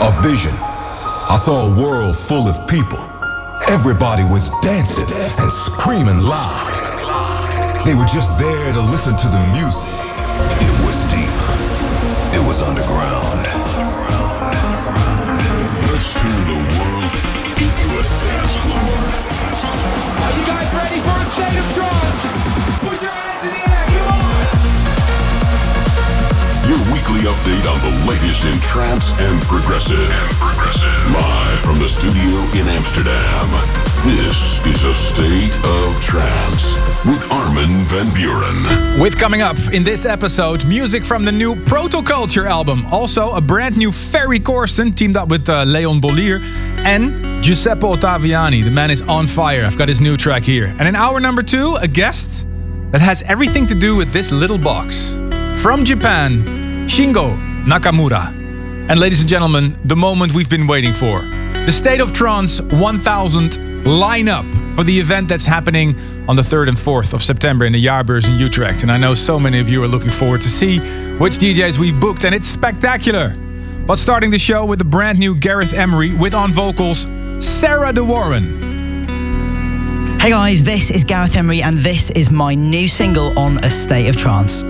a vision. I saw a world full of people. Everybody was dancing and screaming loud. They were just there to listen to the music. It was deep. It was underground. Let's turn weekly update on the latest in trance and progressive. And progressive. Live from the studio in Amsterdam. This is a state of trance with Armin van Buuren. With coming up in this episode, music from the new Protoculture album. Also, a brand new Ferry Corsten teamed up with uh, Leon Bollier. And Giuseppe Ottaviani. The man is on fire. I've got his new track here. And in hour number two, a guest that has everything to do with this little box. From Japan, Shingo Nakamura. And ladies and gentlemen, the moment we've been waiting for. The State of Trance 1000 lineup for the event that's happening on the 3rd and 4th of September in the Jaarbeurs in Utrecht. And I know so many of you are looking forward to see which DJs we've booked, and it's spectacular. But starting the show with the brand new Gareth Emery with on vocals Sarah De Warren. Hey guys, this is Gareth Emery, and this is my new single on A State of Trance.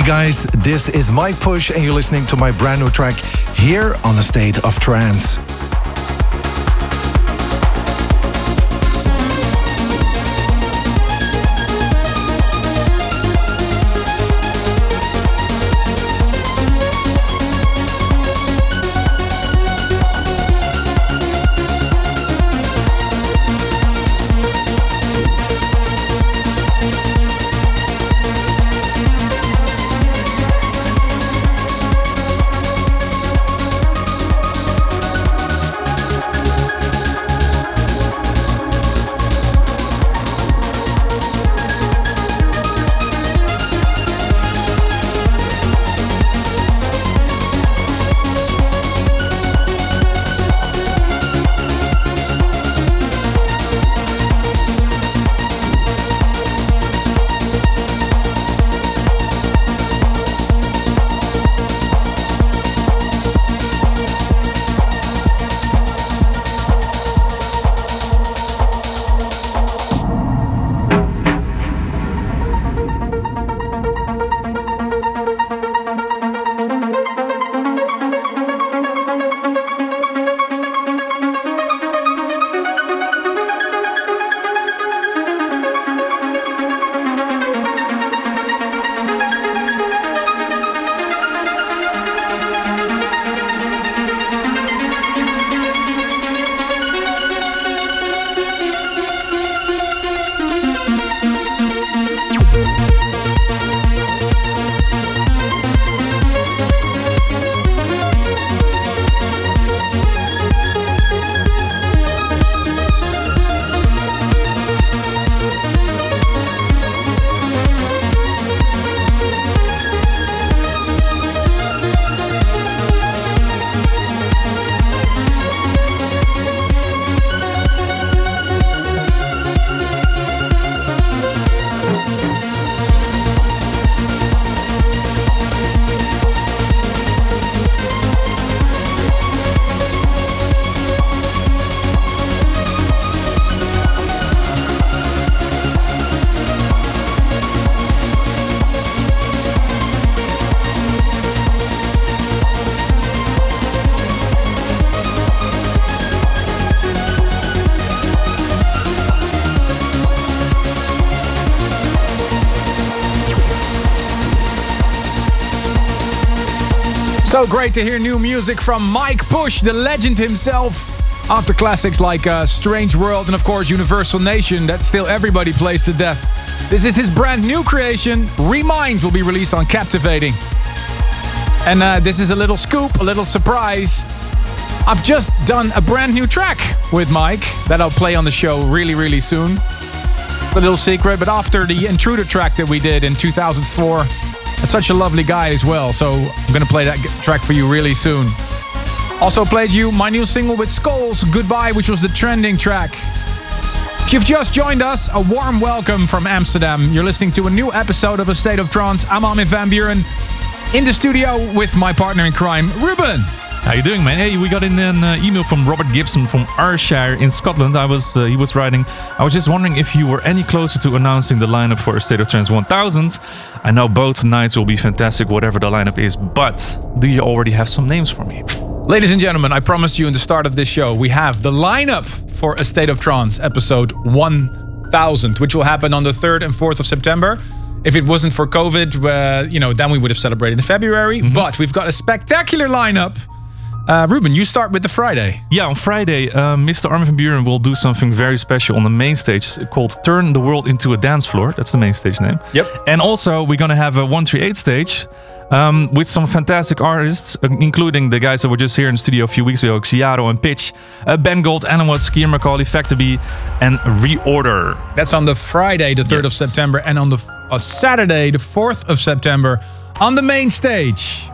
Hey guys, this is Mike Push, and you're listening to my brand new track here on the State of Trance. So great to hear new music from Mike Push, the legend himself. After classics like uh, Strange World and, of course, Universal Nation, that still everybody plays to death. This is his brand new creation. Remind will be released on Captivating. And uh, this is a little scoop, a little surprise. I've just done a brand new track with Mike that I'll play on the show really, really soon. A little secret, but after the Intruder track that we did in 2004, such a lovely guy as well. So I'm gonna play that track for you really soon. Also played you my new single with Skulls, Goodbye, which was the trending track. If you've just joined us, a warm welcome from Amsterdam. You're listening to a new episode of A State of Trance. I'm Armin van Buuren in the studio with my partner in crime, Ruben. How you doing, man? Hey, we got in an uh, email from Robert Gibson from Ayrshire in Scotland. I was uh, he was writing. I was just wondering if you were any closer to announcing the lineup for A State of Trance 1000. I know both nights will be fantastic, whatever the lineup is. But do you already have some names for me? Ladies and gentlemen, I promised you in the start of this show, we have the lineup for A State of Trance episode 1000, which will happen on the 3rd and 4th of September. If it wasn't for COVID, uh, you know, then we would have celebrated in February. But we've got a spectacular lineup. Uh, Ruben, you start with the Friday. Yeah, on Friday, uh, Mr. Armin van Buuren will do something very special on the main stage called Turn the World into a Dance Floor. That's the main stage name. Yep. And also, we're going to have a 138 stage um, with some fantastic artists, uh, including the guys that were just here in the studio a few weeks ago Xiaro and Pitch, uh, Ben Gold, Animal, Ciaran McAuley, Factory, and Reorder. That's on the Friday, the 3rd of September. And on the uh, Saturday, the 4th of September, on the main stage,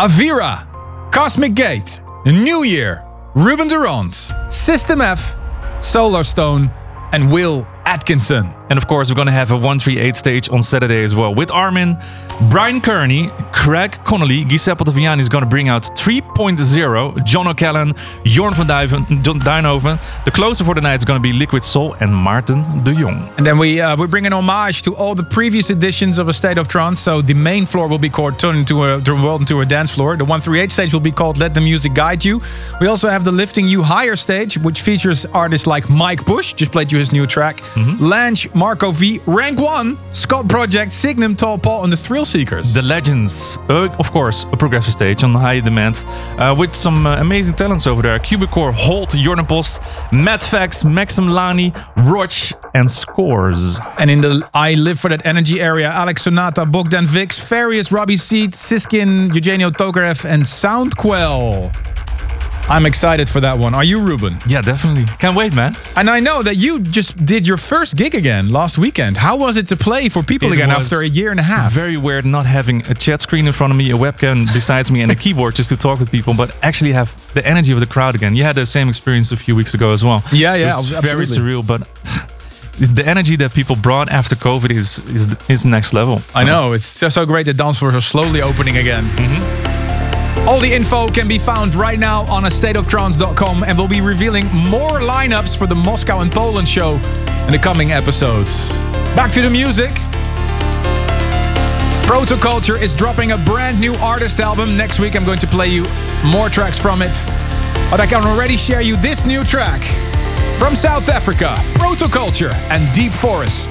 Avira, Cosmic Gate, New Year, Ruben de Ronde, System F, Solarstone, and Will Atkinson. And of course, we're going to have a 138 stage on Saturday as well with Armin, Bryan Kearney, Craig Connelly, Giuseppe Ottaviani is going to bring out 3.0, John O'Callaghan, Jorn van Duiven, John Deynhoven. The closer for the night is going to be Liquid Soul and Martin de Jong. And then we uh, we bring an homage to all the previous editions of A State of Trance. So the main floor will be called Turn into a Turn World into a Dance Floor. The 138 stage will be called Let the Music Guide You. We also have the Lifting You Higher stage, which features artists like Mike Push, just played you his new track, Lange, Marco V, Rank One, Scot Project, Signum, Tall Paul, and the Thrill Seekers. The Legends, uh, of course, a progressive stage on high demand uh, with some uh, amazing talents over there. Cubicolor, Holt, Jordan Post, Matt Fax, Maxim Lany, Roch, and Scores. And in the I Live for That Energy area, Alex Sonata, Bogdan Vix, Farius, Robbie Seed, Siskin, Eugenio Tokarev, and Soundquell. I'm excited for that one. Are you, Ruben? Yeah, definitely. Can't wait, man. And I know that you just did your first gig again last weekend. How was it to play for people It again after a year and a half? Very weird not having a chat screen in front of me, a webcam besides me, and a keyboard just to talk with people, but actually have the energy of the crowd again. You had the same experience a few weeks ago as well. Yeah, yeah, It was very surreal, but the energy that people brought after COVID is is is next level. I know, it's just so great that dance floors are slowly opening again. Mm-hmm. All the info can be found right now on a stateoftrance.com and we'll be revealing more lineups for the Moscow and Poland show in the coming episodes. Back to the music. Protoculture is dropping a brand new artist album. Next week I'm going to play you more tracks from it. But I can already share you this new track from South Africa, Protoculture and Deep Forest.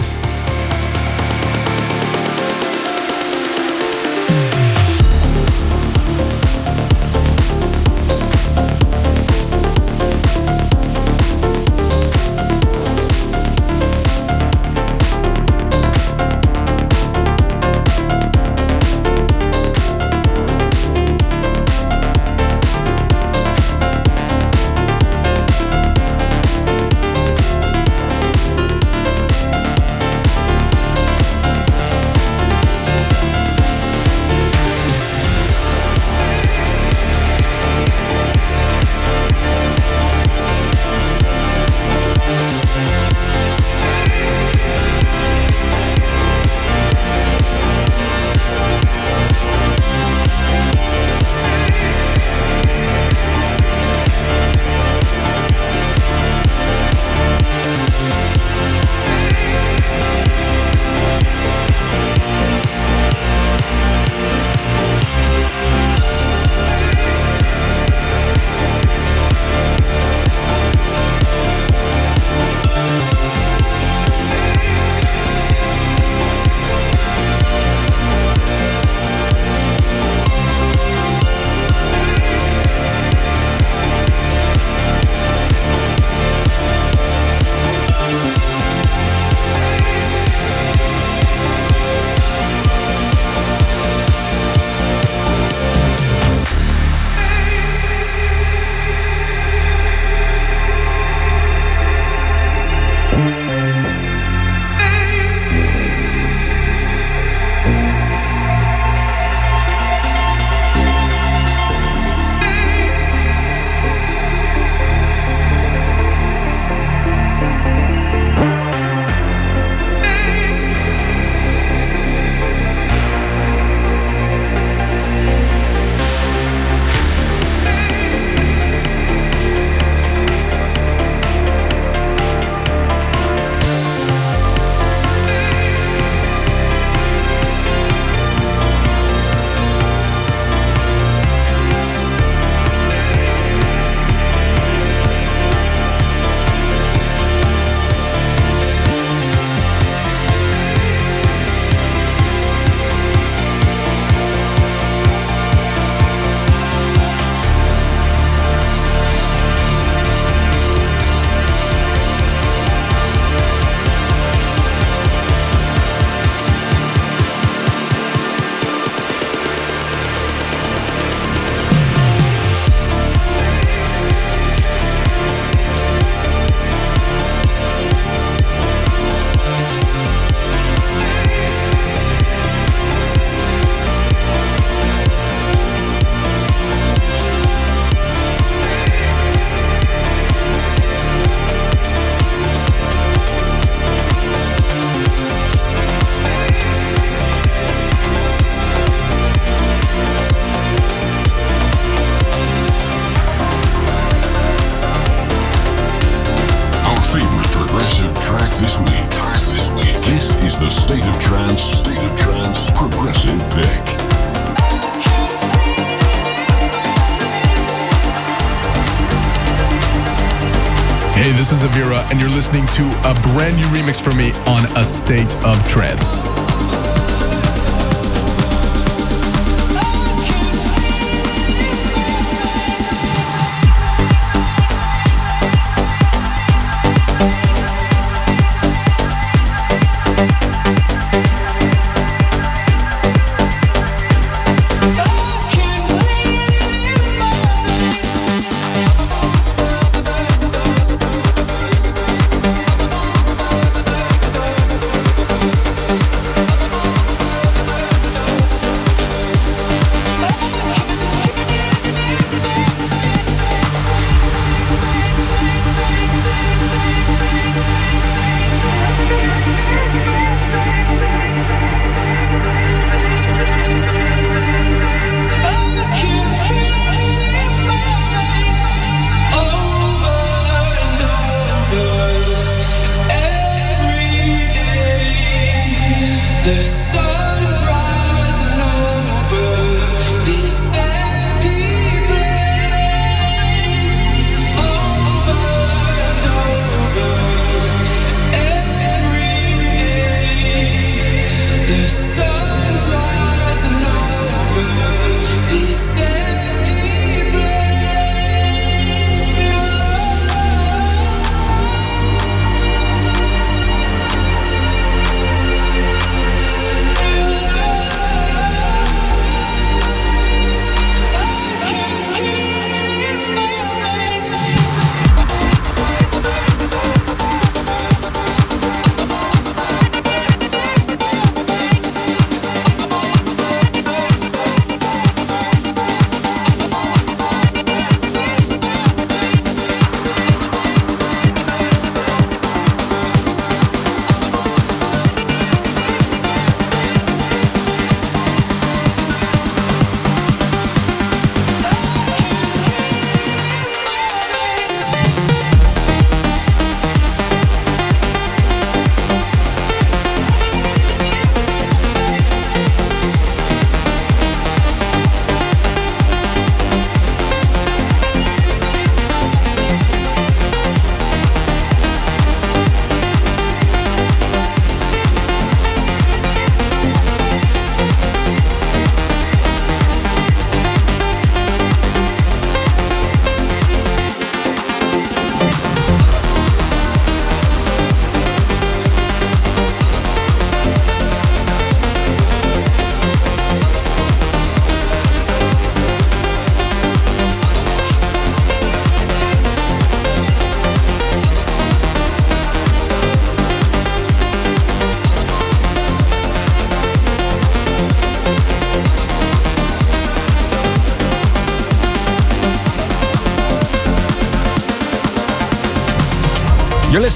From me on A State of Trance.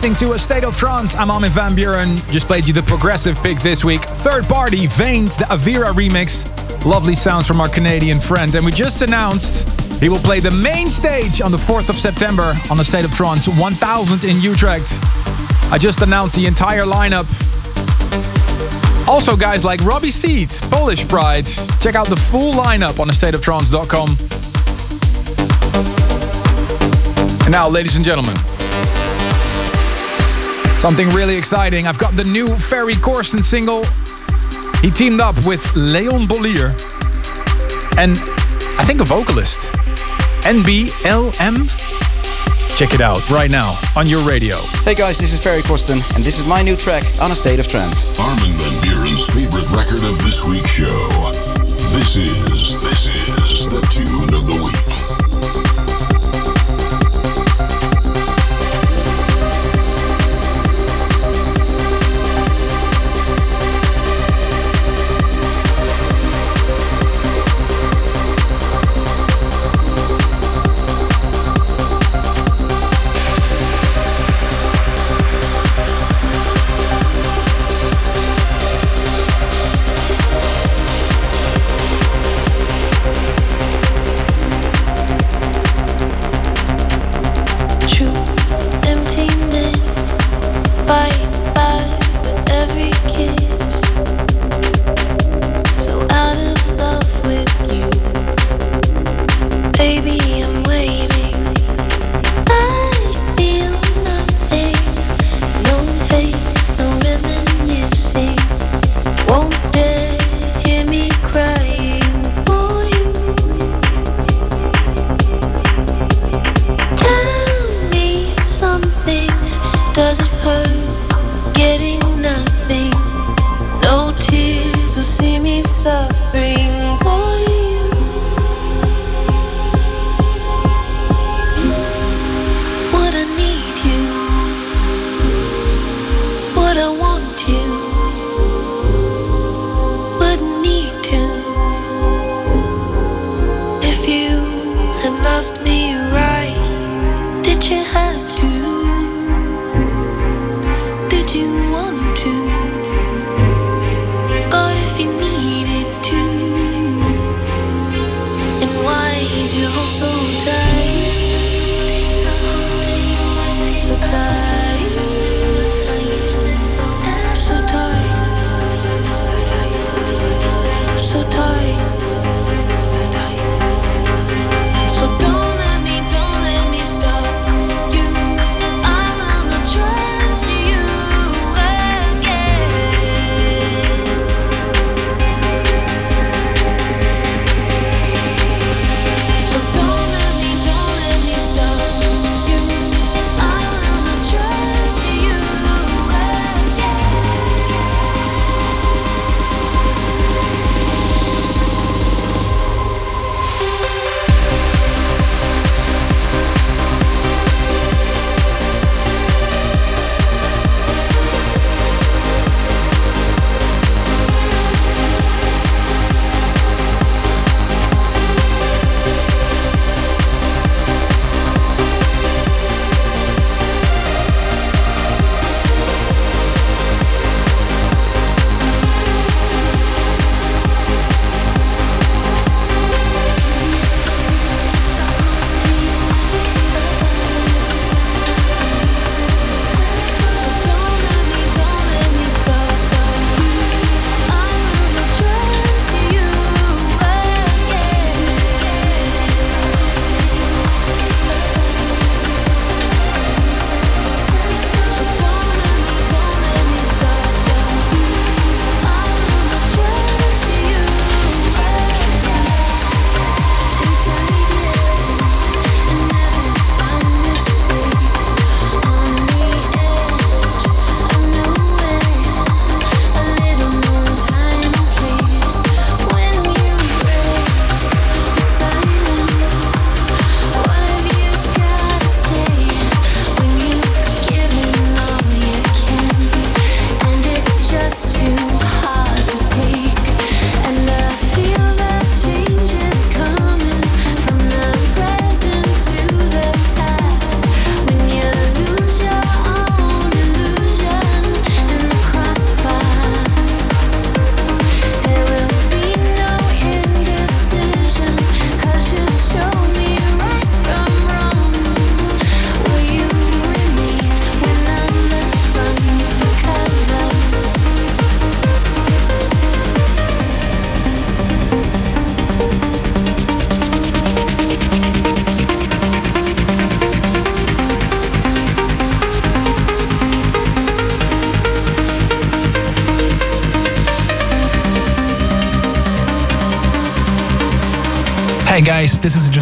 Listening to A State of Trance. I'm Armin van Buuren. Just played you the progressive pick this week. Third party, Veins, the Avira remix. Lovely sounds from our Canadian friend. And we just announced he will play the main stage on the 4th of September on the State of Trance 1000 in Utrecht. I just announced the entire lineup. Also, guys like Robbie Seed, Polish Pride. Check out the full lineup on thestateoftrance.com. And now, ladies and gentlemen, Something really exciting. I've got the new Ferry Corsten single. He teamed up with Leon Bolier and I think a vocalist. NBLM. Check it out right now on your radio. Hey guys, this is Ferry Corsten, and this is my new track on A State of Trance. Armin van Buuren's favorite record of this week's show. This is, this is the tune of the week.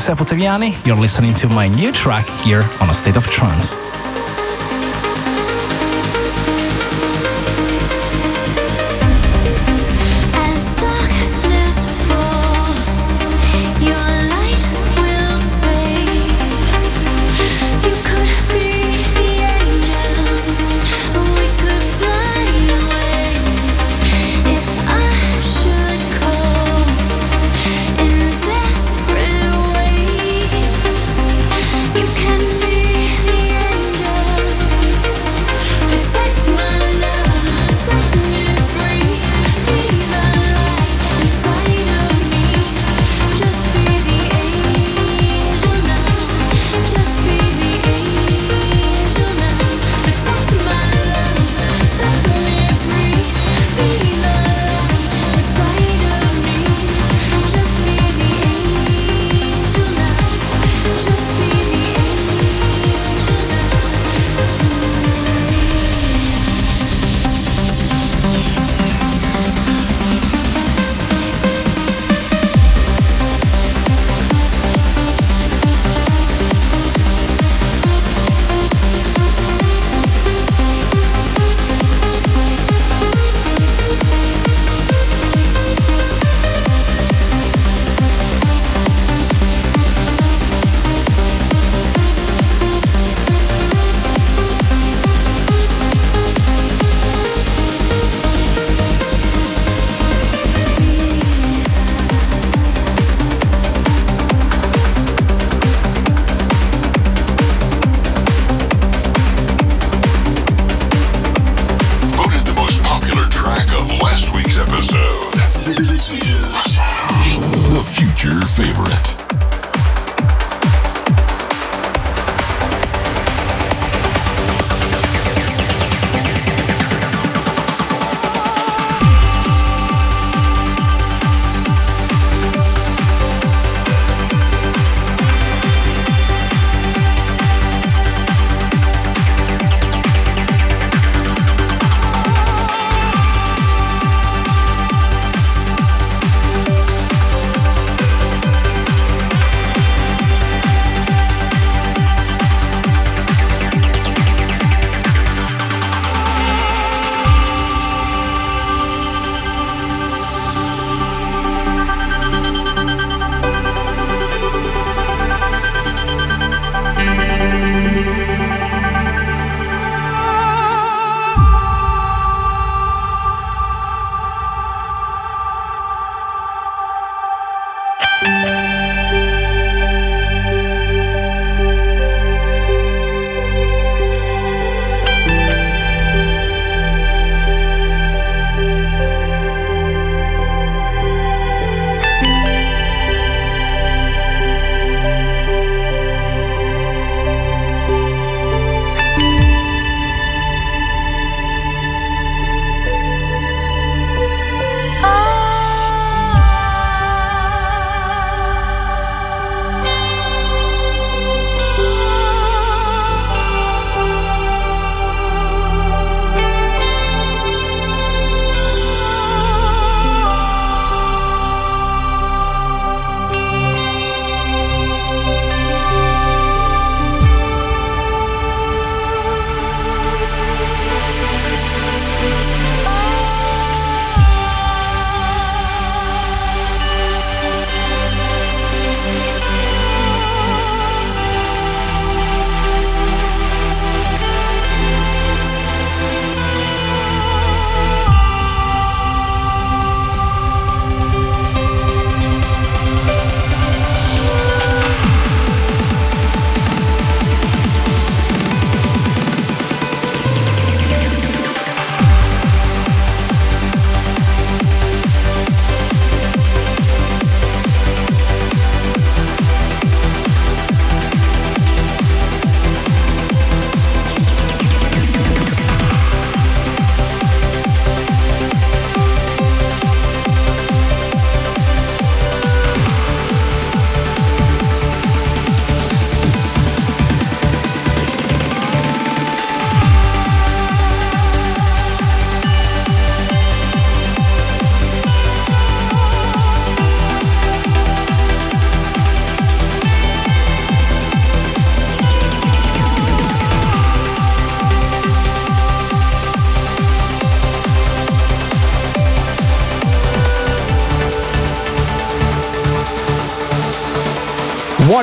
Giuseppe Taviani. You're listening to my new track here on A State of Trance.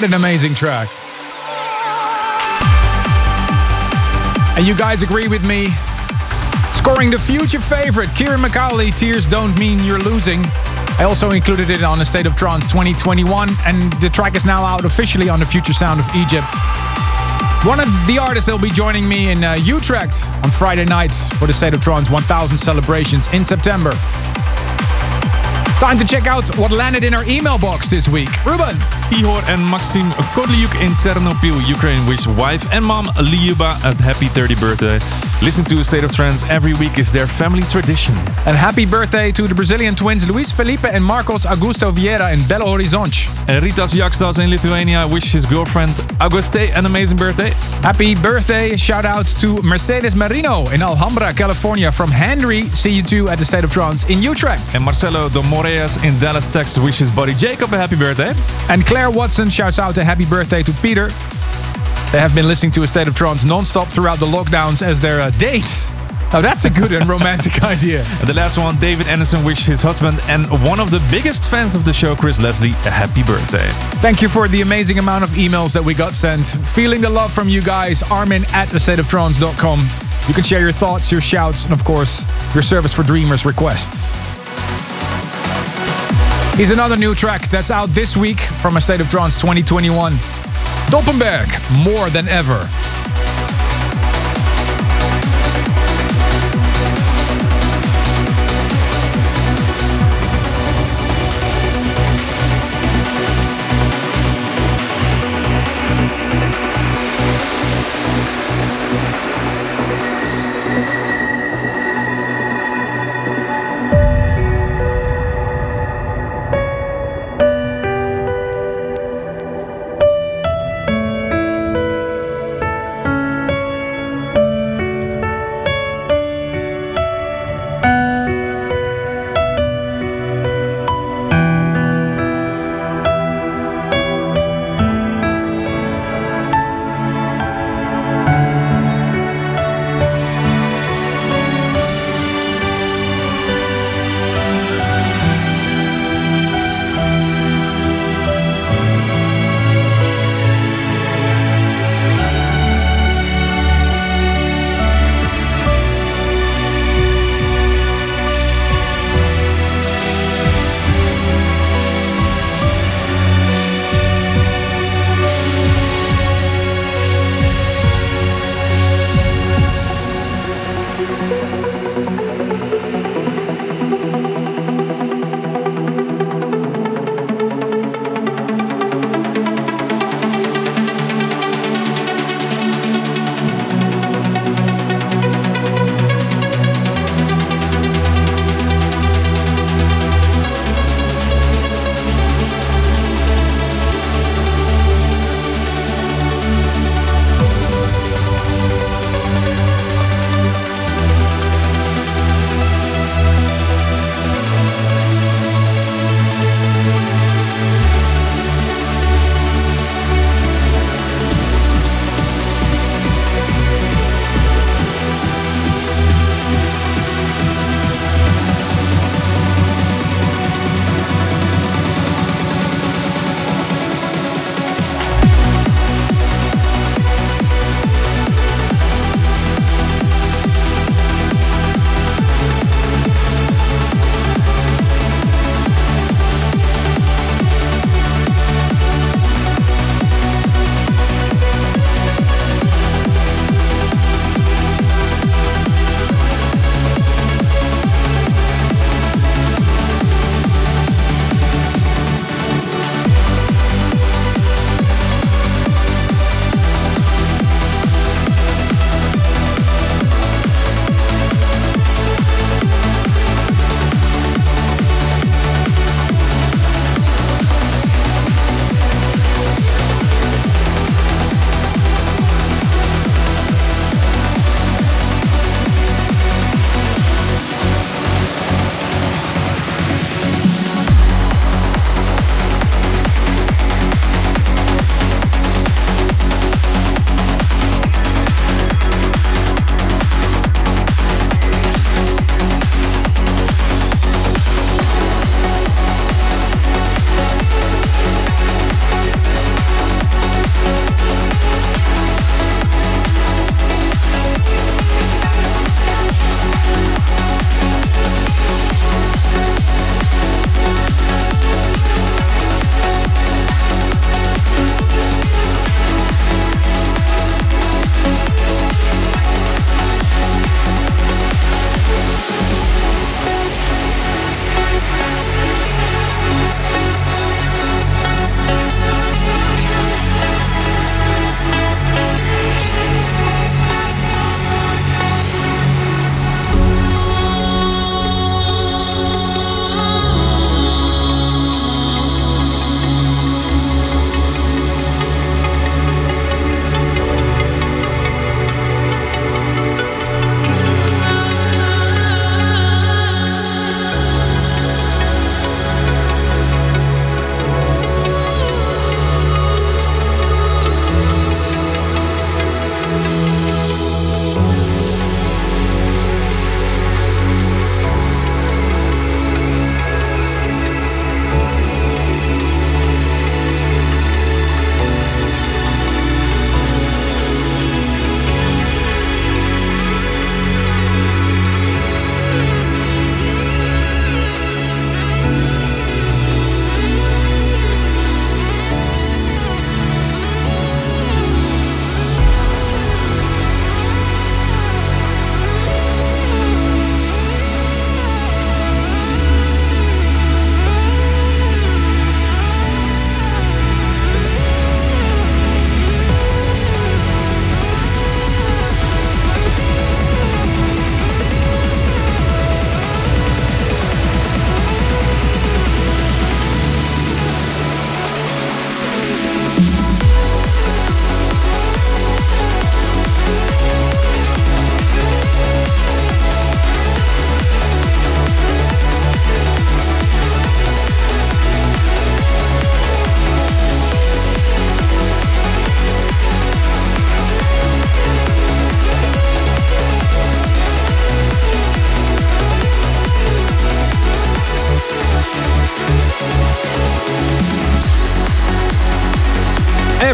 What an amazing track. And you guys agree with me. Scoring the future favorite, Ciaran McAuley, Tears Don't Mean You're Losing. I also included it on the State of Trance 2021, and the track is now out officially on the Future Sound of Egypt. One of the artists that will be joining me in uh, Utrecht on Friday night for the State of Trance 1000 celebrations in September. Time to check out what landed in our email box this week. Ruben! Ihor and Maxim Kodliuk in Ternopil, Ukraine wish wife and mom Liuba a happy 30th birthday. Listen to State of Trance every week is their family tradition. And happy birthday to the Brazilian twins Luis Felipe and Marcos Augusto Vieira in Belo Horizonte. And Ritas Jakstas in Lithuania wish his girlfriend Auguste an amazing birthday. Happy birthday, shout out to Mercedes Marino in Alhambra, California from Henry. See you too at the State of Trance in Utrecht. And Marcelo de Moreas in Dallas, Texas wishes buddy Jacob a happy birthday. And Claire Watson shouts out a happy birthday to Peter. They have been listening to a State of Trance non-stop throughout the lockdowns as their uh, dates. Now that's a good and romantic idea. And the last one, David Anderson wished his husband and one of the biggest fans of the show, Chris Leslie, a happy birthday. Thank you for the amazing amount of emails that we got sent. Feeling the love from you guys. Armin at astateoftrance.com. You can share your thoughts, your shouts, and of course, your Service for Dreamers requests. Here's another new track that's out this week from A State of Trance 2021. Doppenberg, More Than Ever.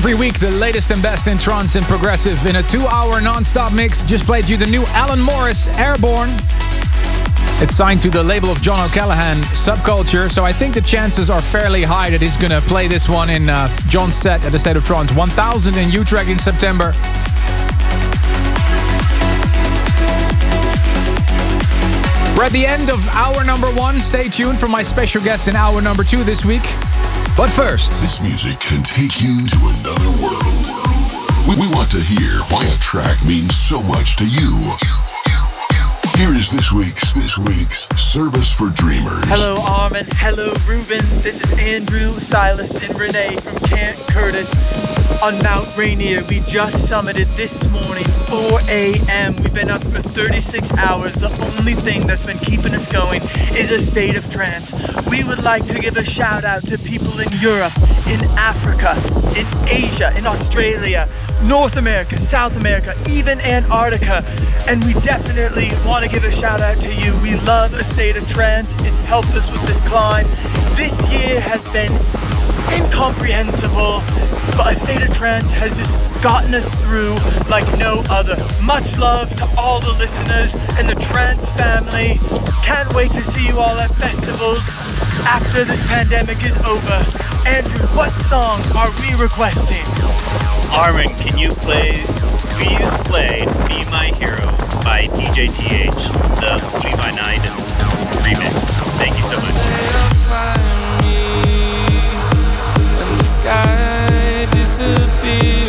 Every week, the latest and best in trance and progressive in a two-hour non-stop mix. Just played you the new Alan Morris Airborne. It's signed to the label of John O'Callaghan, Subculture, so I think the chances are fairly high that he's gonna play this one in uh, John's set at the State of Trance 1000 in Utrecht in September. We're at the end of hour number one. Stay tuned for my special guest in hour number two this week. But first, this music can take you to another world. We, we want to hear why a track means so much to you. Here is this week's this week's service for dreamers. Hello Armin, hello Ruben. This is Andrew, Silas, and Renee from Camp Curtis on Mount Rainier. We just summited this morning, 4 a.m. We've been up for 36 hours. The only thing that's been keeping us going is a state of trance. We would like to give a shout out to people in Europe, in Africa, in Asia, in Australia, North America, South America, even Antarctica. And we definitely want to give a shout out to you. We love A State of Trance. It's helped us with this climb. This year has been incomprehensible, but A State of Trance has just gotten us through like no other. Much love to all the listeners and the Trance family. Can't wait to see you all at festivals after this pandemic is over. Andrew, what song are we requesting? Armin, can you play, please play Be My Hero by DJ TH, the Woody van Eyden remix. Thank you so much. When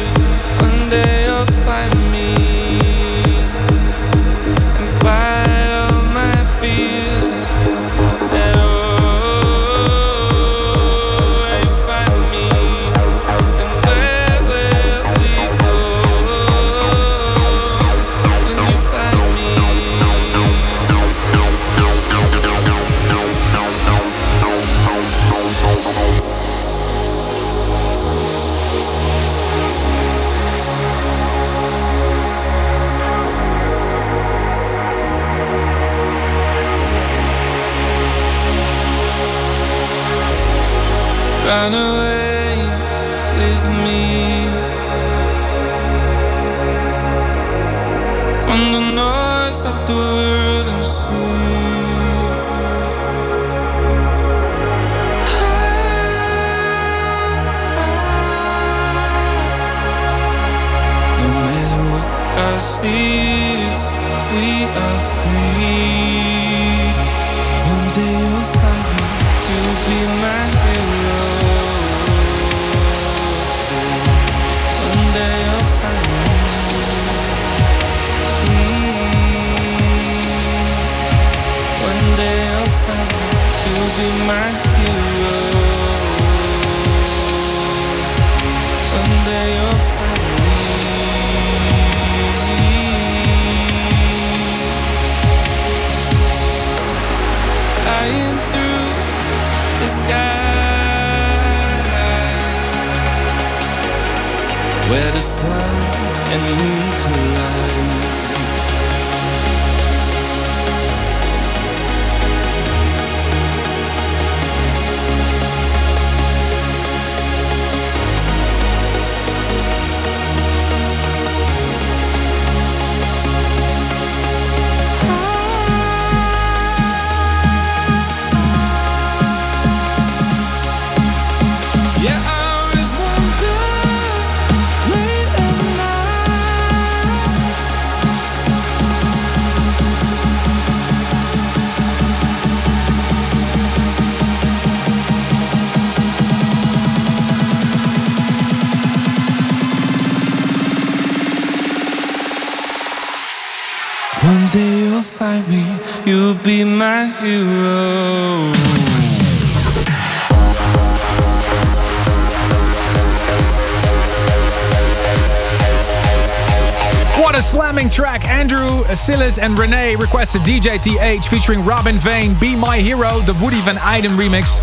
Silas, and Renee requested DJ TH featuring Robin Vane, Be My Hero, the Woody Van Eyden remix.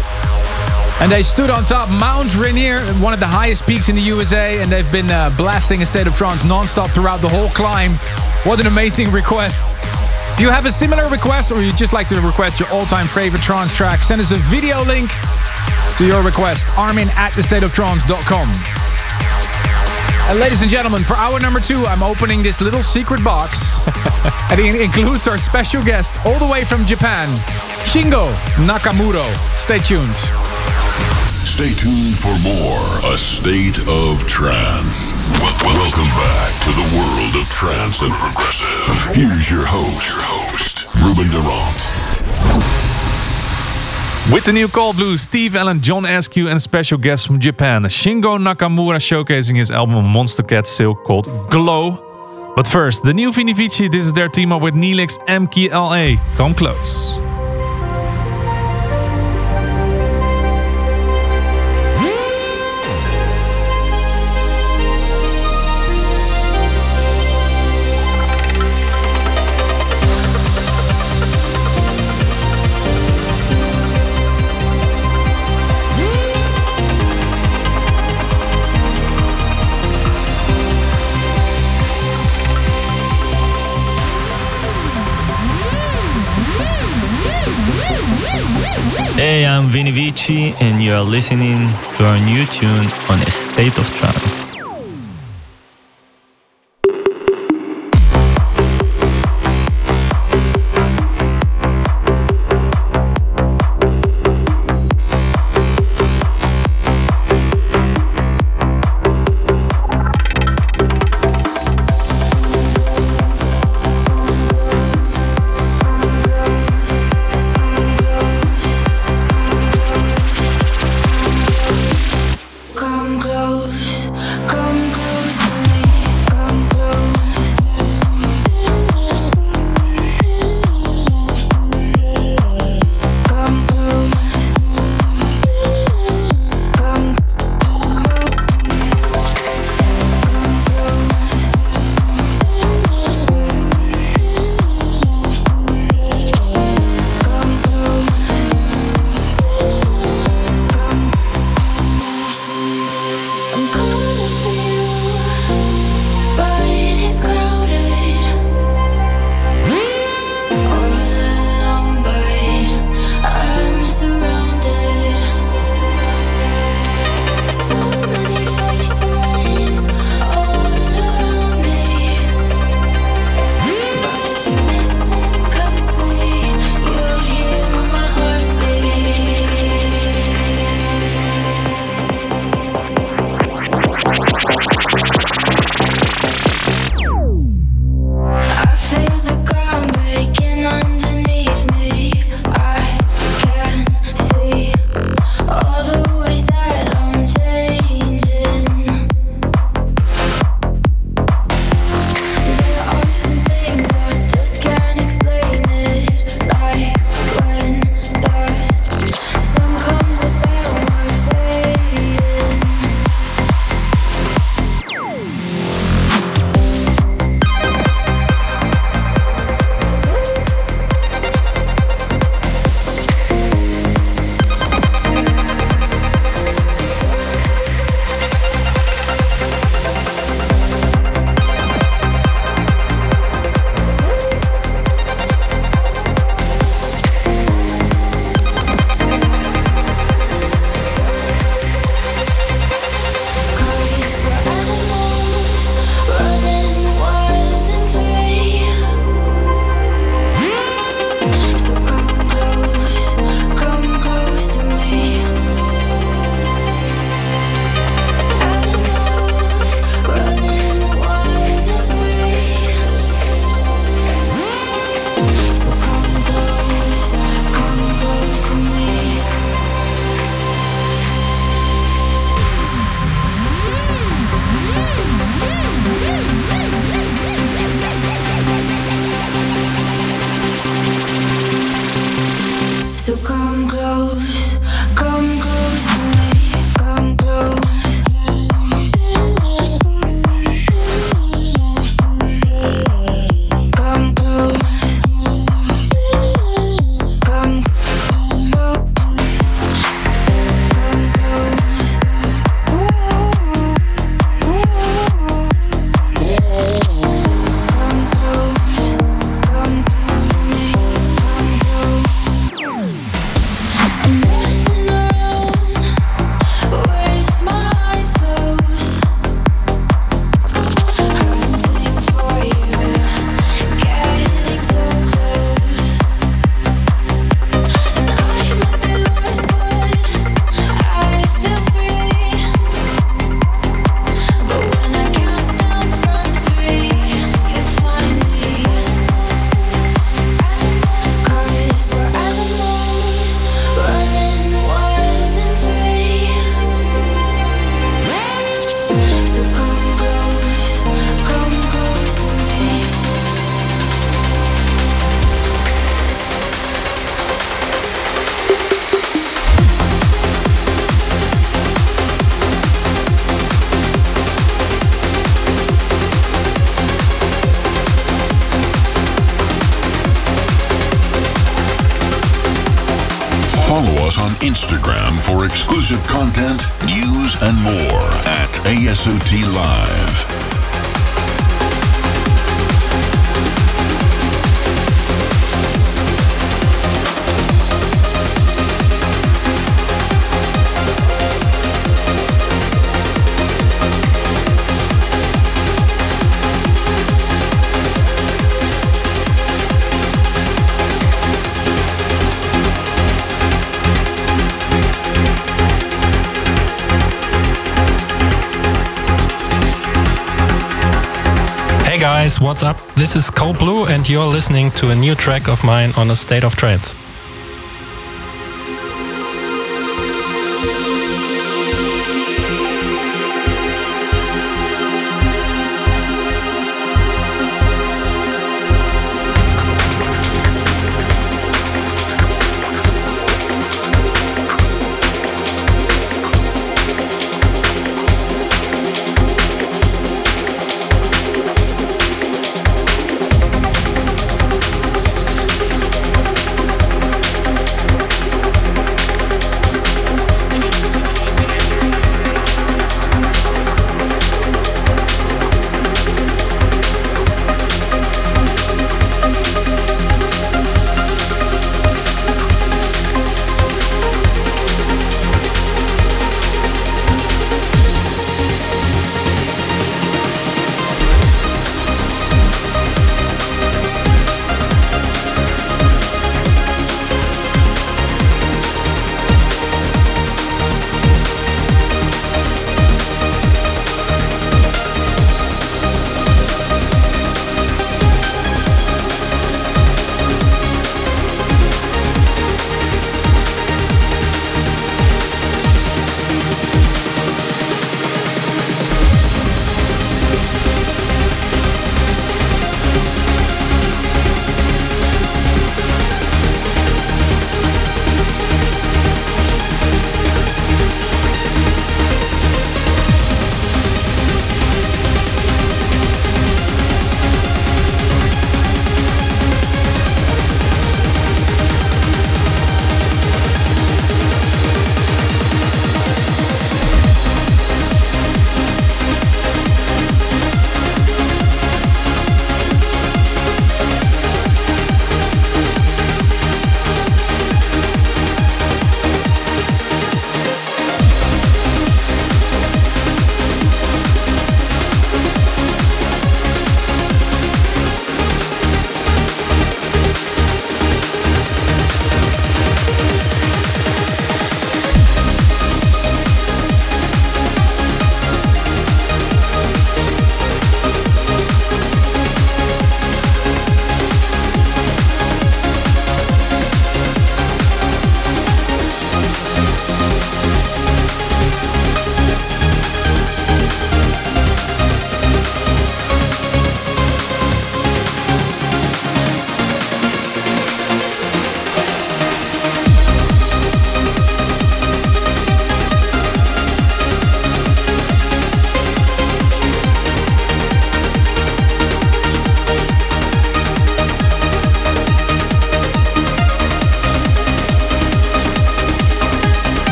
And they stood on top Mount Rainier, one of the highest peaks in the USA, and they've been uh, blasting a state of trance non-stop throughout the whole climb. What an amazing request! If you have a similar request, or you'd just like to request your all-time favorite trance track, send us a video link to your request. Armin at thestateoftrance.com. And ladies and gentlemen, for hour number two, I'm opening this little secret box. and it includes our special guest all the way from Japan, Shingo Nakamura. Stay tuned. Stay tuned for more A State of Trance. Welcome back to the world of trance and progressive. Here's your host, your host, Ruben Durant. With the new Cold Blue, Steve Allen, John Askew, and special guest from Japan, Shingo Nakamura showcasing his album Monstercat Silk called Glow. But first, the new Vini Vici, this is their team up with Neelix MKLA. Come close. Hey, I'm Vini Vici, and you are listening to our new tune on A State of Trance. Cold Blue, and you're listening to a new track of mine on a state of trance.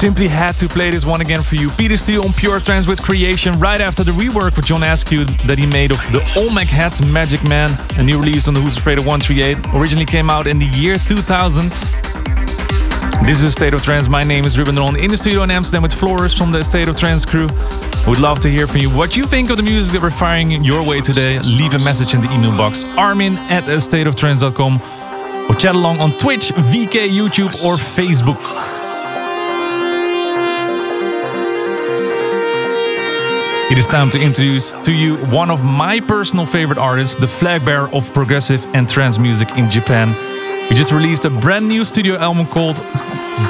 Simply had to play this one again for you. Peter Steele on Pure Trance with Creation right after the rework with John Askew that he made of the Olmec Heads Magic Man, a new release on the Who's Afraid of 138. Originally came out in the year 2000. This is a State of Trance. My name is Ruben Ron in the studio in Amsterdam with Floris from the State of Trance crew. Would love to hear from you what you think of the music that we're firing your way today. Leave a message in the email box armin at stateoftrance.com or chat along on Twitch, VK, YouTube, or Facebook. It is time to introduce to you one of my personal favorite artists, the flag bearer of progressive and trance music in Japan. He just released a brand new studio album called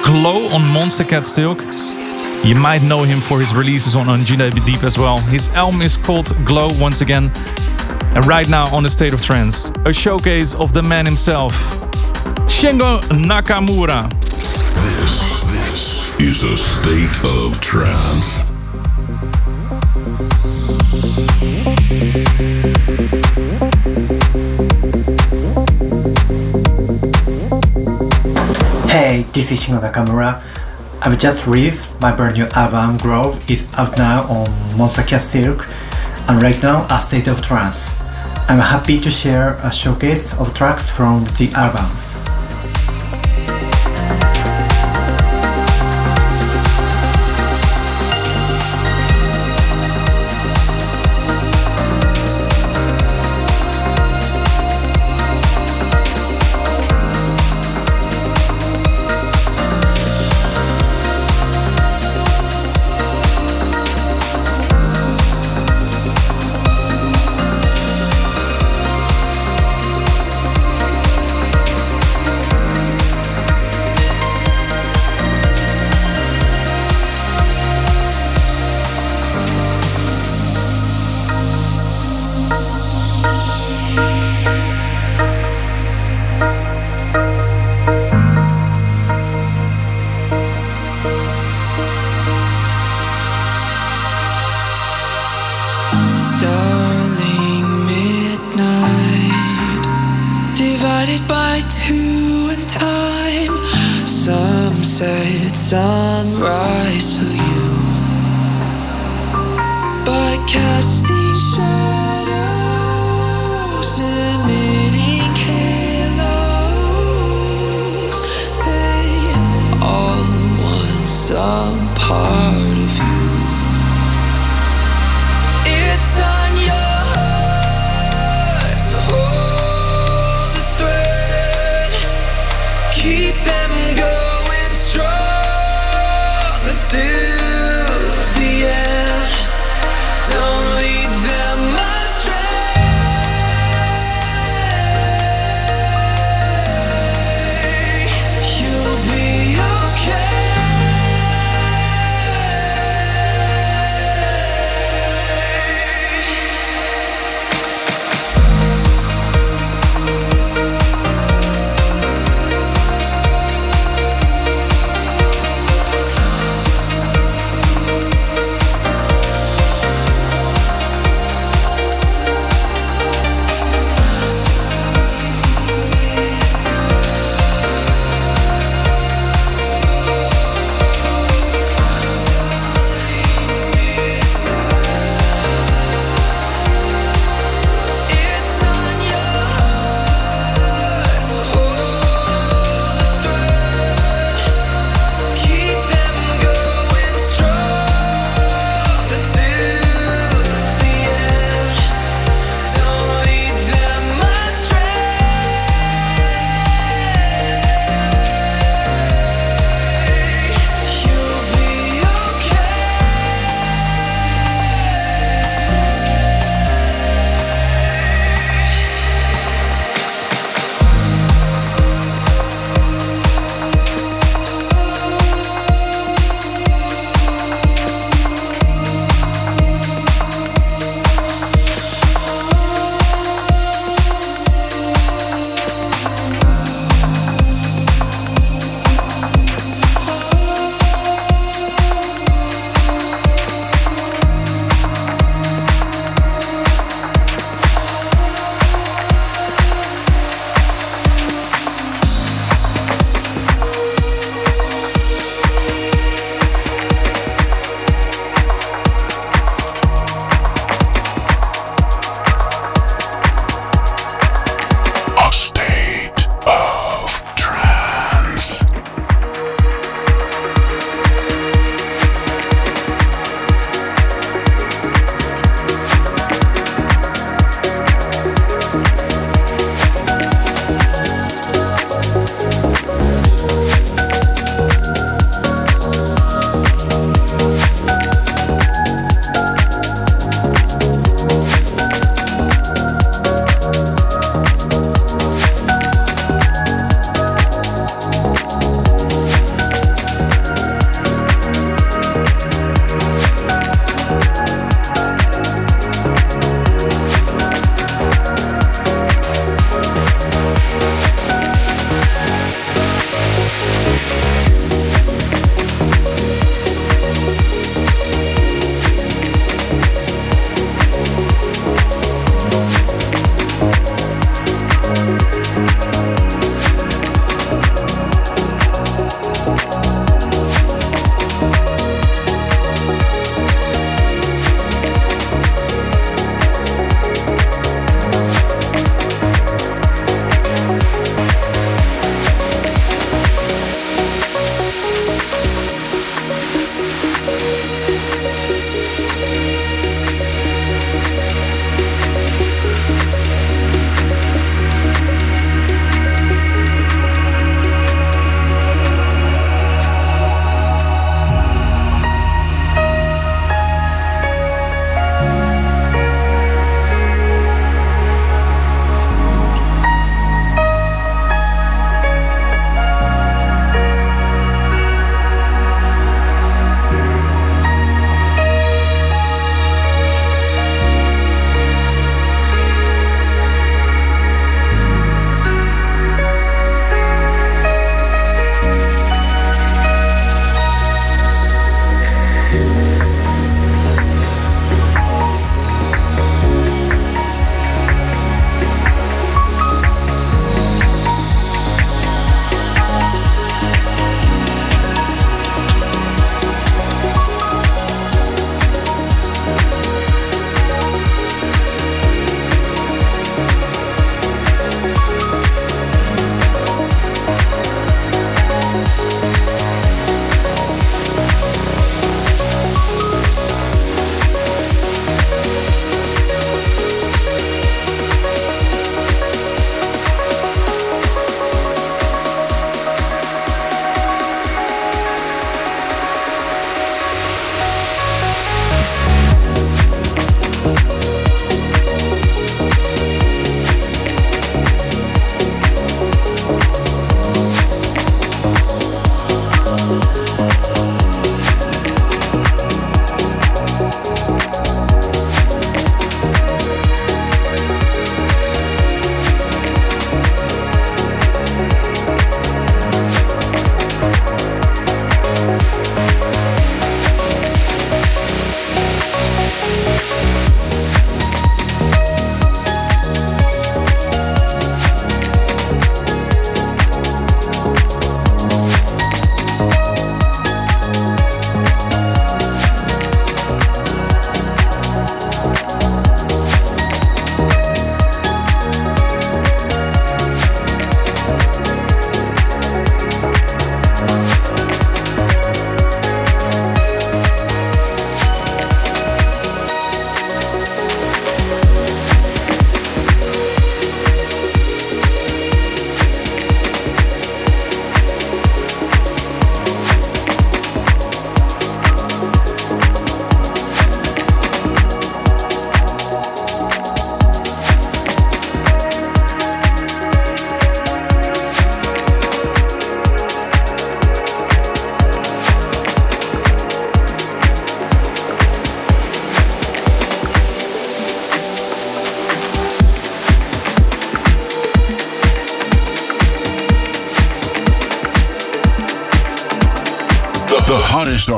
Glow on Monstercat Silk. You might know him for his releases on Anjuna Deep as well. His album is called Glow once again. And right now on the State of Trance, a showcase of the man himself, Shingo Nakamura. This, this is a state of trance. Hey, this is Shingo Nakamura. I've just released my brand new album Grove is out now on Monstercat Silk and right now a state of trance. I'm happy to share a showcase of tracks from the albums.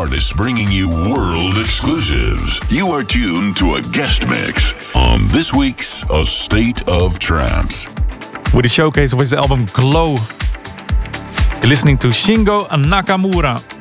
Artists bringing you world exclusives. You are tuned to a guest mix on this week's A State of Trance. With a showcase of his album Glow. You're listening to Shingo Nakamura.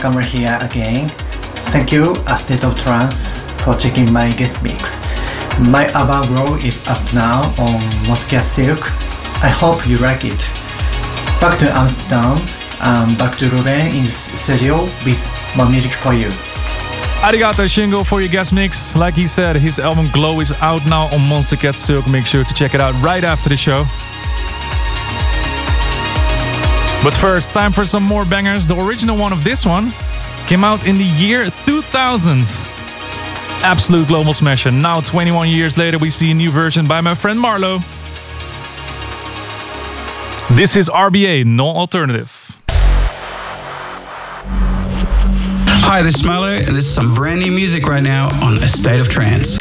Nakamura here again. Thank you, A State of Trance, for checking my guest mix. My Grow is up now on Moscow Silk. I hope you like it. Back to Amsterdam and back to Ruben in studio with more music for you. Arigato Shingo for your guest mix. Like he said, his album Glow is out now on Monstercat Silk. Make sure to check it out right after the show. But first, time for some more bangers. The original one of this one came out in the year 2000. Absolute global smasher. Now, 21 years later, we see a new version by my friend Marlo. This is RBA, No Alternative. Hi, this is Milo, and this is some brand new music right now on A State of Trance.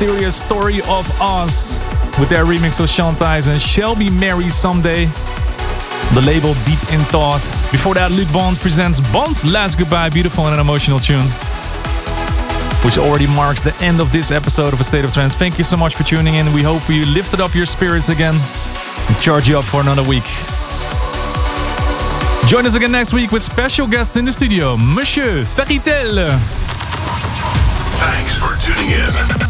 Mysterious story of Oz with their remix of Shantais and Shall Be Married Someday. The label Deep in Thought. Before that, Luke Bond presents Bond Last Goodbye, beautiful and an emotional tune. Which already marks the end of this episode of A State of Trance. Thank you so much for tuning in. We hope we lifted up your spirits again and charge you up for another week. Join us again next week with special guests in the studio, Monsieur Ferritel. Thanks for tuning in.